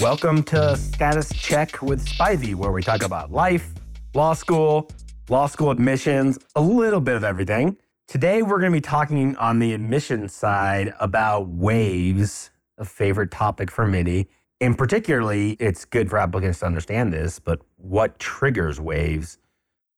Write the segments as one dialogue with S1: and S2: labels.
S1: Welcome to Status Check with Spivey, where we talk about life, law school, law school admissions, a little bit of everything. Today, we're going to be talking on the admissions side about waves, a favorite topic for many. And particularly, it's good for applicants to understand this, but what triggers waves?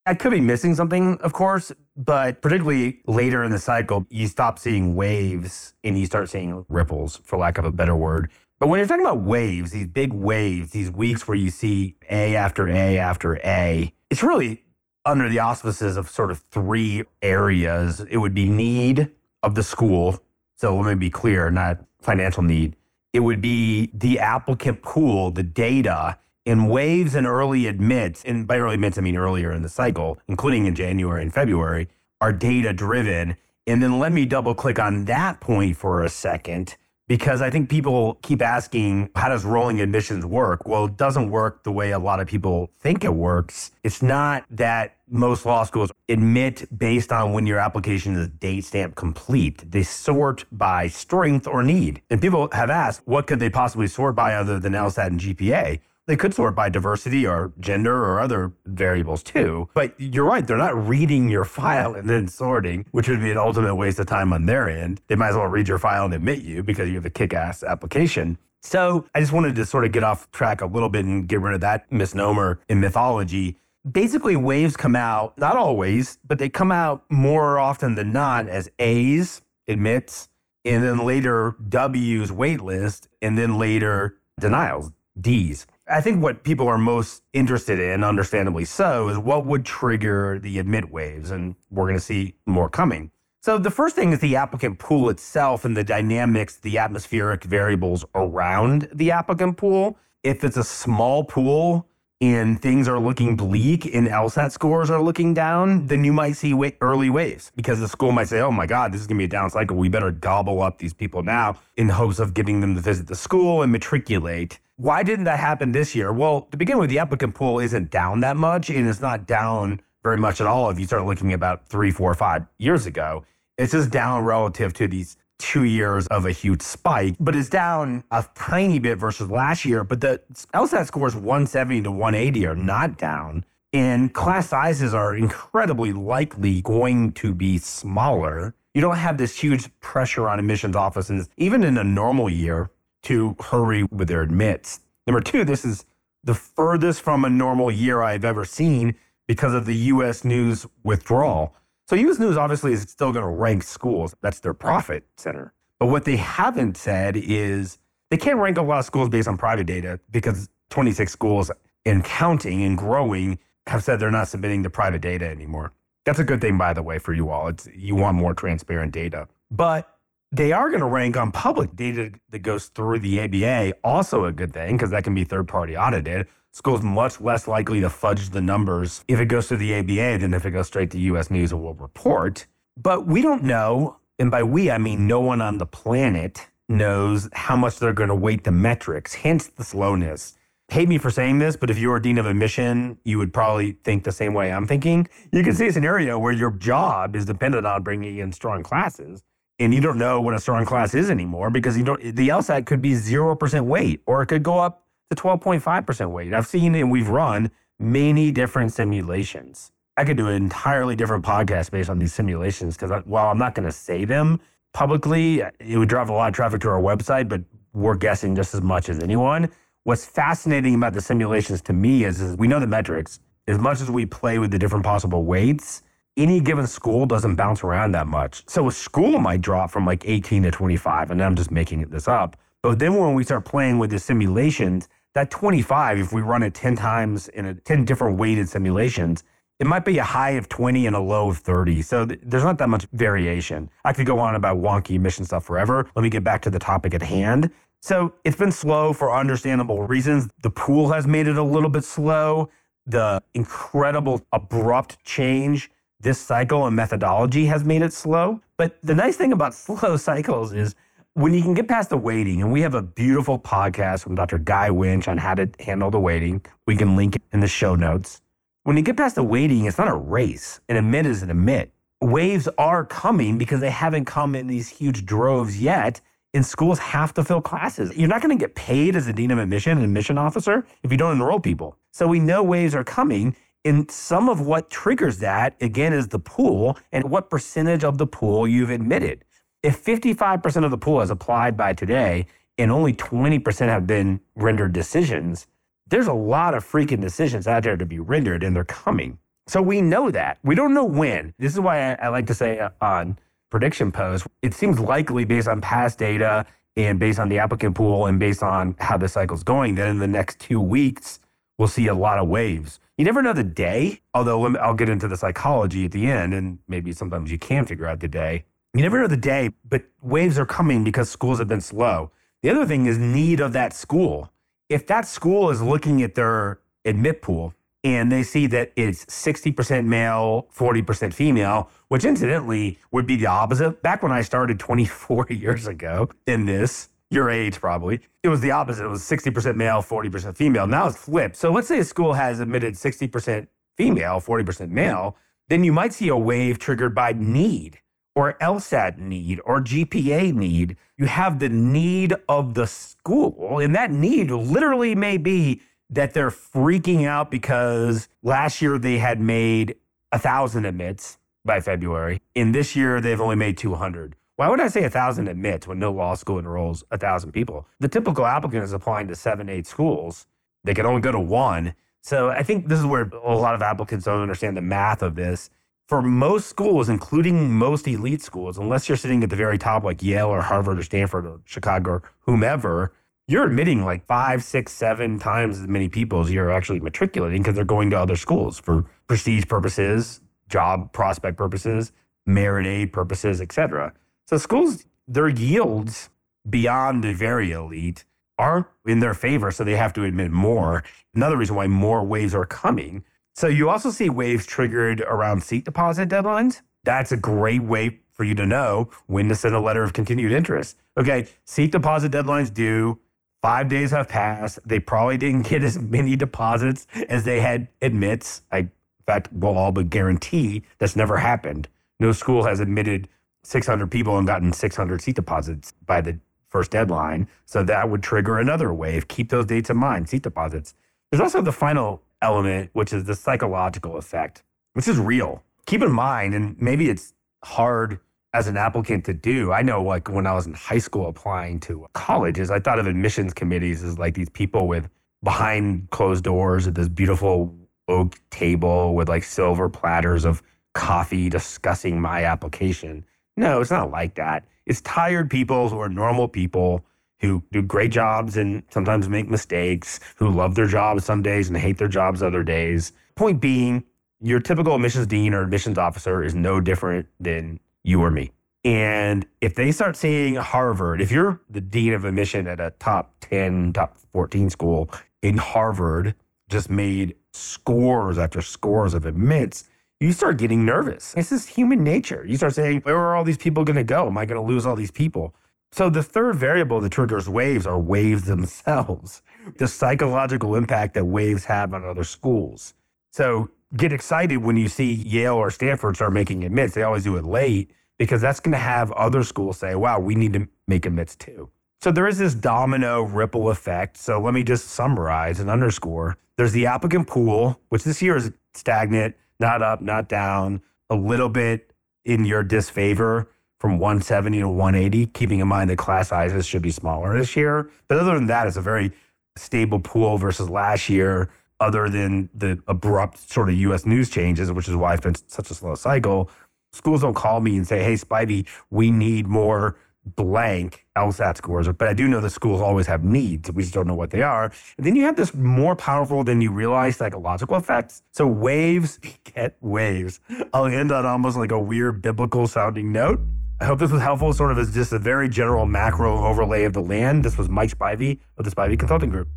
S1: I could be missing something, of course, but particularly later in the cycle, you stop seeing waves and you start seeing ripples, for lack of a better word. But when you're talking about waves, these big waves, these weeks where you see A after A after A, it's really under the auspices of sort of three areas. It would be need of the school. So let me be clear, not financial need. It would be the applicant pool, the data, in waves and early admits, and by early admits, I mean earlier in the cycle, including in January and February, are data driven. And then let me double click on that point for a second, because I think people keep asking, how does rolling admissions work? Well, it doesn't work the way a lot of people think it works. It's not that most law schools admit based on when your application is date stamp complete. They sort by strength or need. And people have asked, what could they possibly sort by other than LSAT and GPA? They could sort by diversity or gender or other variables too. But you're right, they're not reading your file and then sorting, which would be an ultimate waste of time on their end. They might as well read your file and admit you because you have a kick ass application. So I just wanted to sort of get off track a little bit and get rid of that misnomer in mythology. Basically, waves come out, not always, but they come out more often than not as A's, admits, and then later W's waitlist, and then later denials, D's. I think what people are most interested in, understandably so, is what would trigger the admit waves. And we're going to see more coming. So the first thing is the applicant pool itself and the dynamics, the atmospheric variables around the applicant pool. If it's a small pool and things are looking bleak and LSAT scores are looking down, then you might see early waves because the school might say, oh my God, this is going to be a down cycle. We better gobble up these people now in hopes of getting them to visit the school and matriculate. Why didn't that happen this year? Well, to begin with, the applicant pool isn't down that much and it's not down very much at all if you start looking about three, four, five years ago. It's just down relative to these two years of a huge spike, but it's down a tiny bit versus last year. But the LSAT scores 170 to 180 are not down. And class sizes are incredibly likely going to be smaller. You don't have this huge pressure on admissions offices, even in a normal year, to hurry with their admits. Number two, this is the furthest from a normal year I've ever seen because of the US News withdrawal. So US News obviously is still going to rank schools. That's their profit center. But what they haven't said is they can't rank a lot of schools based on private data because 26 schools and counting and growing have said they're not submitting the private data anymore. That's a good thing, by the way, for you all. It's you want more transparent data. But they are going to rank on public data that goes through the ABA, also a good thing because that can be third party audited. School's much less likely to fudge the numbers if it goes through the ABA than if it goes straight to US News and World Report. But we don't know, and by we, I mean no one on the planet knows how much they're going to weight the metrics, hence the slowness. Hate me for saying this, but if you were dean of admission, you would probably think the same way I'm thinking. You can see a scenario where your job is dependent on bringing in strong classes and you don't know what a strong class is anymore because you don't the LSAT could be 0% weight or it could go up to 12.5% weight. I've seen and we've run many different simulations. I could do an entirely different podcast based on these simulations because while I'm not going to say them publicly, it would drive a lot of traffic to our website, but we're guessing just as much as anyone. What's fascinating about the simulations to me is, is we know the metrics. As much as we play with the different possible weights, any given school doesn't bounce around that much. So a school might drop from like 18 to 25, and I'm just making this up. But then when we start playing with the simulations, that 25, if we run it 10 times in a 10 different weighted simulations, it might be a high of 20 and a low of 30. So th- there's not that much variation. I could go on about wonky mission stuff forever. Let me get back to the topic at hand. So it's been slow for understandable reasons. The pool has made it a little bit slow. The incredible abrupt change this cycle and methodology has made it slow. But the nice thing about slow cycles is when you can get past the waiting, and we have a beautiful podcast from Dr. Guy Winch on how to handle the waiting. We can link it in the show notes. When you get past the waiting, it's not a race. An admit is an admit. Waves are coming because they haven't come in these huge droves yet. and schools have to fill classes. You're not going to get paid as a dean of admission and admission officer if you don't enroll people. So we know waves are coming. And some of what triggers that, again, is the pool and what percentage of the pool you've admitted. If 55% of the pool has applied by today and only 20% have been rendered decisions, there's a lot of freaking decisions out there to be rendered and they're coming. So we know that. We don't know when. This is why I, I like to say uh, on prediction post, it seems likely based on past data and based on the applicant pool and based on how the cycle's going that in the next two weeks, we'll see a lot of waves. You never know the day, although I'll get into the psychology at the end, and maybe sometimes you can figure out the day. You never know the day, but waves are coming because schools have been slow. The other thing is need of that school. If that school is looking at their admit pool and they see that it's 60% male, 40% female, which incidentally would be the opposite. Back when I started 24 years ago in this, your age probably. It was the opposite. It was 60% male, 40% female. Now it's flipped. So let's say a school has admitted 60% female, 40% male, then you might see a wave triggered by need or LSAT need or GPA need. You have the need of the school, and that need literally may be that they're freaking out because last year they had made a thousand admits by February. and this year, they've only made 200. Why would I say a thousand admits when no law school enrolls a thousand people? The typical applicant is applying to seven, eight schools. They can only go to one. So I think this is where a lot of applicants don't understand the math of this. For most schools, including most elite schools, unless you're sitting at the very top like Yale or Harvard or Stanford or Chicago or whomever, you're admitting like five, six, seven times as many people as you're actually matriculating because they're going to other schools for prestige purposes, job prospect purposes, merit aid purposes, etc. So schools, their yields beyond the very elite aren't in their favor, so they have to admit more. Another reason why more waves are coming. So you also see waves triggered around seat deposit deadlines. That's a great way for you to know when to send a letter of continued interest. Okay, seat deposit deadlines due Five days have passed. They probably didn't get as many deposits as they had admits. I, in fact, will all but guarantee that's never happened. No school has admitted 600 people and gotten 600 seat deposits by the first deadline. So that would trigger another wave. Keep those dates in mind, seat deposits. There's also the final element, which is the psychological effect, which is real. Keep in mind, and maybe it's hard as an applicant to do. I know, like when I was in high school applying to colleges, I thought of admissions committees as like these people with behind closed doors at this beautiful oak table with like silver platters of coffee discussing my application. No, it's not like that. It's tired people who are normal people who do great jobs and sometimes make mistakes, who love their jobs some days and hate their jobs other days. Point being, your typical admissions dean or admissions officer is no different than you or me. And if they start seeing Harvard, if you're the dean of admission at a top 10, top 14 school in Harvard, just made scores after scores of admits, you start getting nervous. This is human nature. You start saying, where are all these people going to go? Am I going to lose all these people? So the third variable that triggers waves are waves themselves, the psychological impact that waves have on other schools. So get excited when you see Yale or Stanford start making admits. They always do it late because that's going to have other schools say, wow, we need to make admits too. So there is this domino ripple effect. So let me just summarize and underscore. There's the applicant pool, which this year is stagnant, not up, not down, a little bit in your disfavor from 170 to 180, keeping in mind that class sizes should be smaller this year. But other than that, it's a very stable pool versus last year other than the abrupt sort of US news changes, which is why it's been such a slow cycle. Schools don't call me and say, hey, Spivey, we need more blank LSAT scores. But I do know that schools always have needs. We just don't know what they are. And then you have this more powerful than you realize psychological effects. So waves get waves. I'll end on almost like a weird biblical sounding note. I hope this was helpful, sort of as just a very general macro overlay of the land. This was Mike Spivey of the Spivey Consulting Group.